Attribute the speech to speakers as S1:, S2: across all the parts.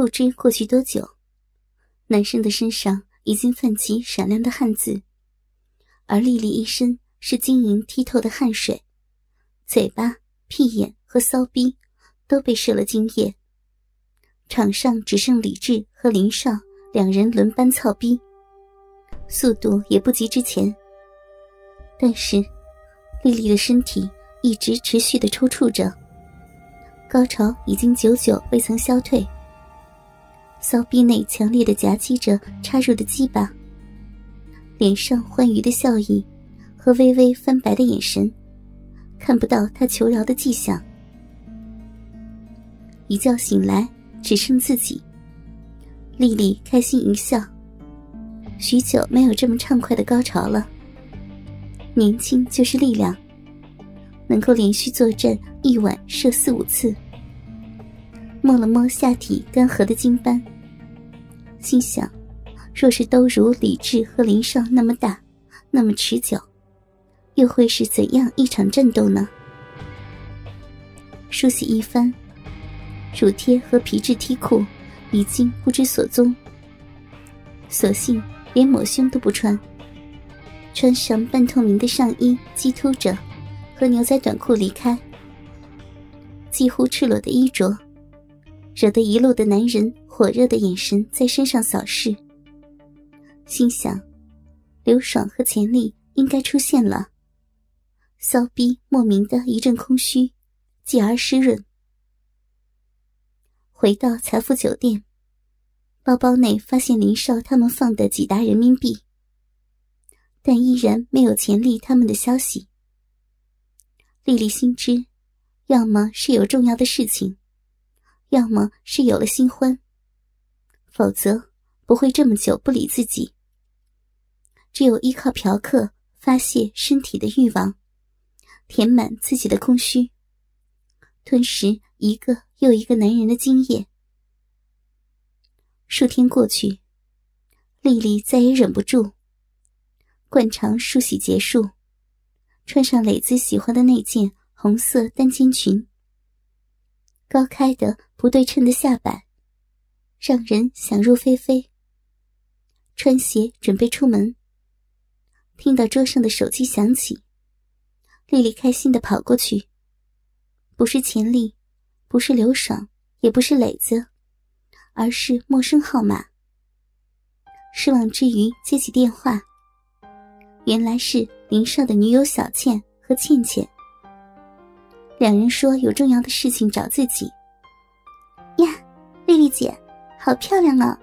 S1: 不知过去多久，男生的身上已经泛起闪亮的汗渍，而丽丽一身是晶莹剔透的汗水，嘴巴、屁眼和骚逼都被射了精液。场上只剩李治和林少两人轮班操逼，速度也不及之前。但是，丽丽的身体一直持续的抽搐着，高潮已经久久未曾消退。骚逼内强烈的夹击着插入的鸡巴，脸上欢愉的笑意和微微翻白的眼神，看不到他求饶的迹象。一觉醒来。只剩自己，丽丽开心一笑。许久没有这么畅快的高潮了。年轻就是力量，能够连续作战一晚射四五次。摸了摸下体干涸的精斑，心想：若是都如李智和林少那么大，那么持久，又会是怎样一场战斗呢？梳洗一番。乳贴和皮质 T 裤已经不知所踪，索性连抹胸都不穿，穿上半透明的上衣，鸡突着，和牛仔短裤离开。几乎赤裸的衣着，惹得一路的男人火热的眼神在身上扫视。心想，刘爽和钱丽应该出现了。骚逼莫名的一阵空虚，继而湿润。回到财富酒店，包包内发现林少他们放的几沓人民币，但依然没有钱丽他们的消息。丽丽心知，要么是有重要的事情，要么是有了新欢，否则不会这么久不理自己。只有依靠嫖客发泄身体的欲望，填满自己的空虚，吞食一个。又一个男人的精液。数天过去，丽丽再也忍不住。惯常梳洗结束，穿上磊子喜欢的那件红色单肩裙，高开的不对称的下摆，让人想入非非。穿鞋准备出门，听到桌上的手机响起，丽丽开心的跑过去，不是钱丽。不是刘爽，也不是磊子，而是陌生号码。失望之余，接起电话，原来是林少的女友小倩和倩倩。两人说有重要的事情找自己。呀，丽丽姐，好漂亮啊！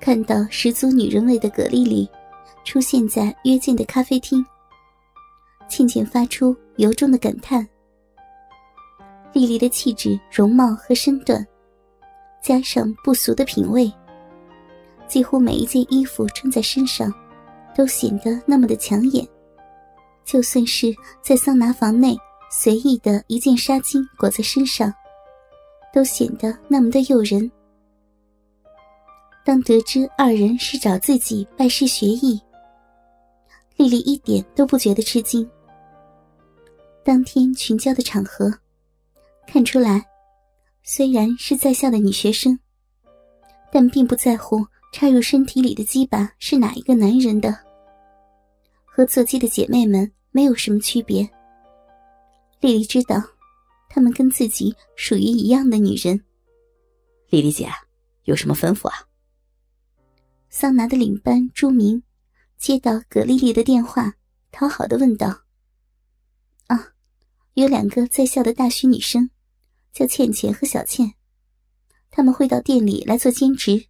S1: 看到十足女人味的葛丽丽出现在约见的咖啡厅，倩倩发出由衷的感叹。丽丽的气质、容貌和身段，加上不俗的品味，几乎每一件衣服穿在身上，都显得那么的抢眼。就算是在桑拿房内随意的一件纱巾裹在身上，都显得那么的诱人。当得知二人是找自己拜师学艺，丽丽一点都不觉得吃惊。当天群交的场合。看出来，虽然是在校的女学生，但并不在乎插入身体里的鸡巴是哪一个男人的，和坐鸡的姐妹们没有什么区别。丽丽知道，她们跟自己属于一样的女人。
S2: 丽丽姐，有什么吩咐啊？
S1: 桑拿的领班朱明接到葛丽丽的电话，讨好的问道：“啊，有两个在校的大学女生。”叫倩倩和小倩，他们会到店里来做兼职，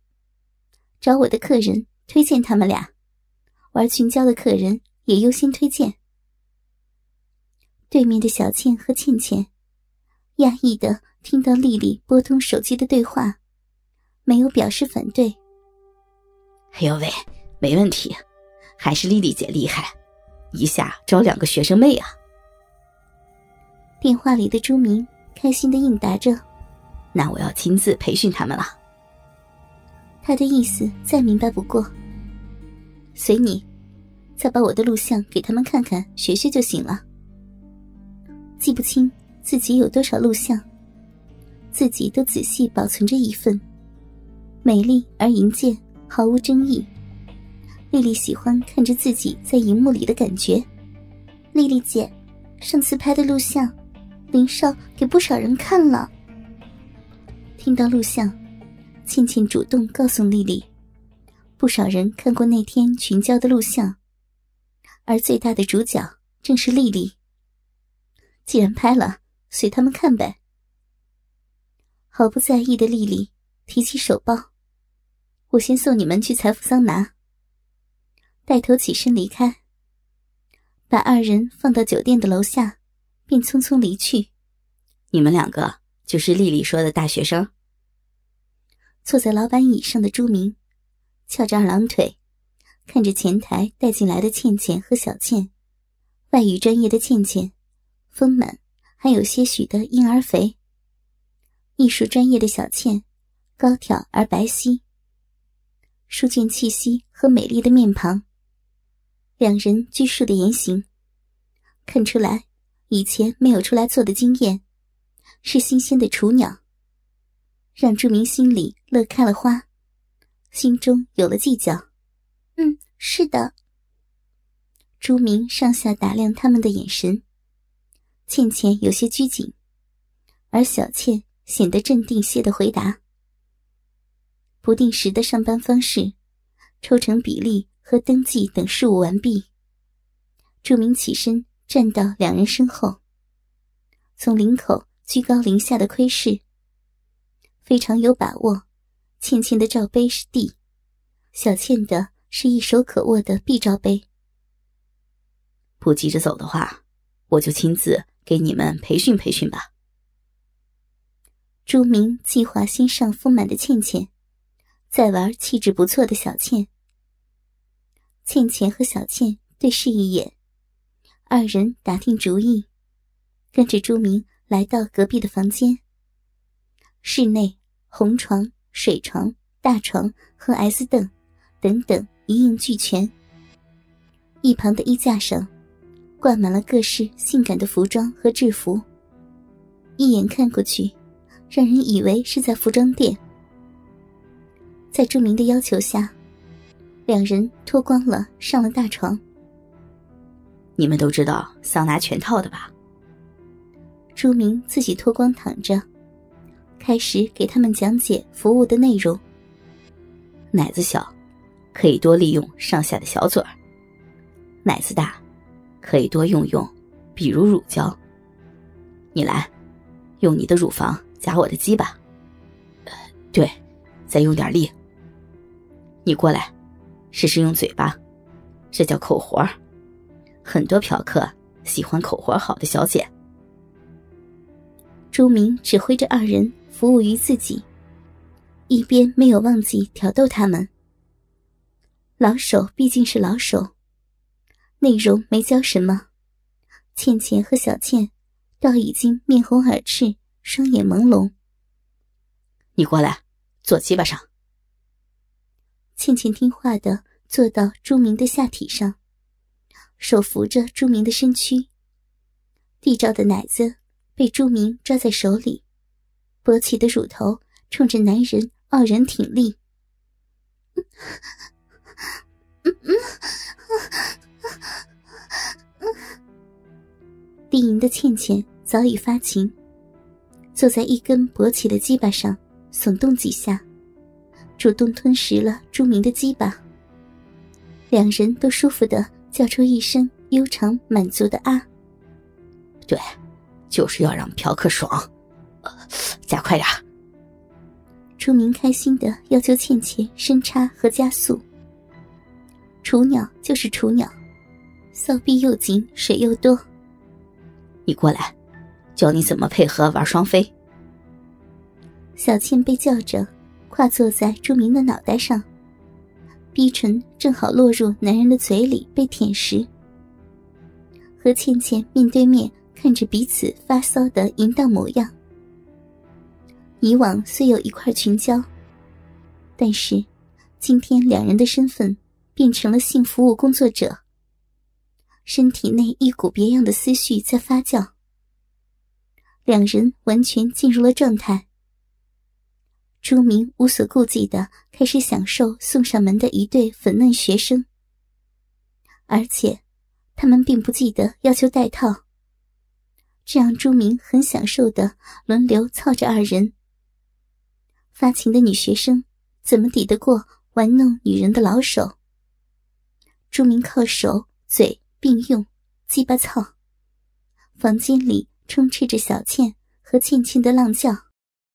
S1: 找我的客人推荐他们俩，玩群交的客人也优先推荐。对面的小倩和倩倩，压抑的听到丽丽拨通手机的对话，没有表示反对。
S2: 哎呦喂，没问题，还是丽丽姐厉害，一下招两个学生妹啊！
S1: 电话里的朱明。开心的应答着：“
S2: 那我要亲自培训他们了。”
S1: 他的意思再明白不过。随你，再把我的录像给他们看看，学学就行了。记不清自己有多少录像，自己都仔细保存着一份，美丽而淫贱，毫无争议。丽丽喜欢看着自己在荧幕里的感觉。丽丽姐，上次拍的录像，林少给不少人看了。听到录像，倩倩主动告诉丽丽，不少人看过那天群交的录像，而最大的主角正是丽丽。既然拍了，随他们看呗。毫不在意的丽丽提起手包，我先送你们去财富桑拿。带头起身离开，把二人放到酒店的楼下，便匆匆离去。
S2: 你们两个就是丽丽说的大学生。
S1: 坐在老板椅上的朱明，翘着二郎腿，看着前台带进来的倩倩和小倩。外语专业的倩倩，丰满，还有些许的婴儿肥；艺术专业的小倩，高挑而白皙，书卷气息和美丽的面庞。两人拘束的言行，看出来以前没有出来做的经验，是新鲜的雏鸟，让朱明心里乐开了花，心中有了计较。嗯，是的。朱明上下打量他们的眼神，倩倩有些拘谨，而小倩显得镇定些的回答。不定时的上班方式，抽成比例。和登记等事务完毕，朱明起身站到两人身后，从领口居高临下的窥视，非常有把握。倩倩的罩杯是 D，小倩的是一手可握的 B 罩杯。
S2: 不急着走的话，我就亲自给你们培训培训吧。
S1: 朱明计划先上丰满的倩倩，再玩气质不错的小倩。倩倩和小倩对视一眼，二人打定主意，跟着朱明来到隔壁的房间。室内红床、水床、大床和 S 凳等等一应俱全。一旁的衣架上挂满了各式性感的服装和制服，一眼看过去，让人以为是在服装店。在朱明的要求下。两人脱光了，上了大床。
S2: 你们都知道桑拿全套的吧？
S1: 朱明自己脱光躺着，开始给他们讲解服务的内容。
S2: 奶子小，可以多利用上下的小嘴儿；奶子大，可以多用用，比如乳胶。你来，用你的乳房夹我的鸡吧。对，再用点力。你过来。试试用嘴巴，这叫口活很多嫖客喜欢口活好的小姐。
S1: 朱明指挥着二人服务于自己，一边没有忘记挑逗他们。老手毕竟是老手，内容没教什么，倩倩和小倩倒已经面红耳赤，双眼朦胧。
S2: 你过来，坐鸡巴上。
S1: 倩倩听话的坐到朱明的下体上，手扶着朱明的身躯。地罩的奶子被朱明抓在手里，勃起的乳头冲着男人傲然挺立。低吟的倩倩早已发情，坐在一根勃起的鸡巴上，耸动几下。主动吞食了朱明的鸡巴，两人都舒服的叫出一声悠长满足的啊！
S2: 对，就是要让嫖客爽，加快点
S1: 朱明开心的要求倩倩深插和加速。雏鸟就是雏鸟，骚逼又紧，水又多。
S2: 你过来，教你怎么配合玩双飞。
S1: 小倩被叫着。跨坐在朱明的脑袋上，逼唇正好落入男人的嘴里被舔食。和倩倩面对面看着彼此发骚的淫荡模样。以往虽有一块群交，但是今天两人的身份变成了性服务工作者。身体内一股别样的思绪在发酵，两人完全进入了状态。朱明无所顾忌的开始享受送上门的一对粉嫩学生，而且他们并不记得要求戴套，这让朱明很享受的轮流操着二人。发情的女学生怎么抵得过玩弄女人的老手？朱明靠手嘴并用，鸡巴操，房间里充斥着小倩和倩倩的浪叫。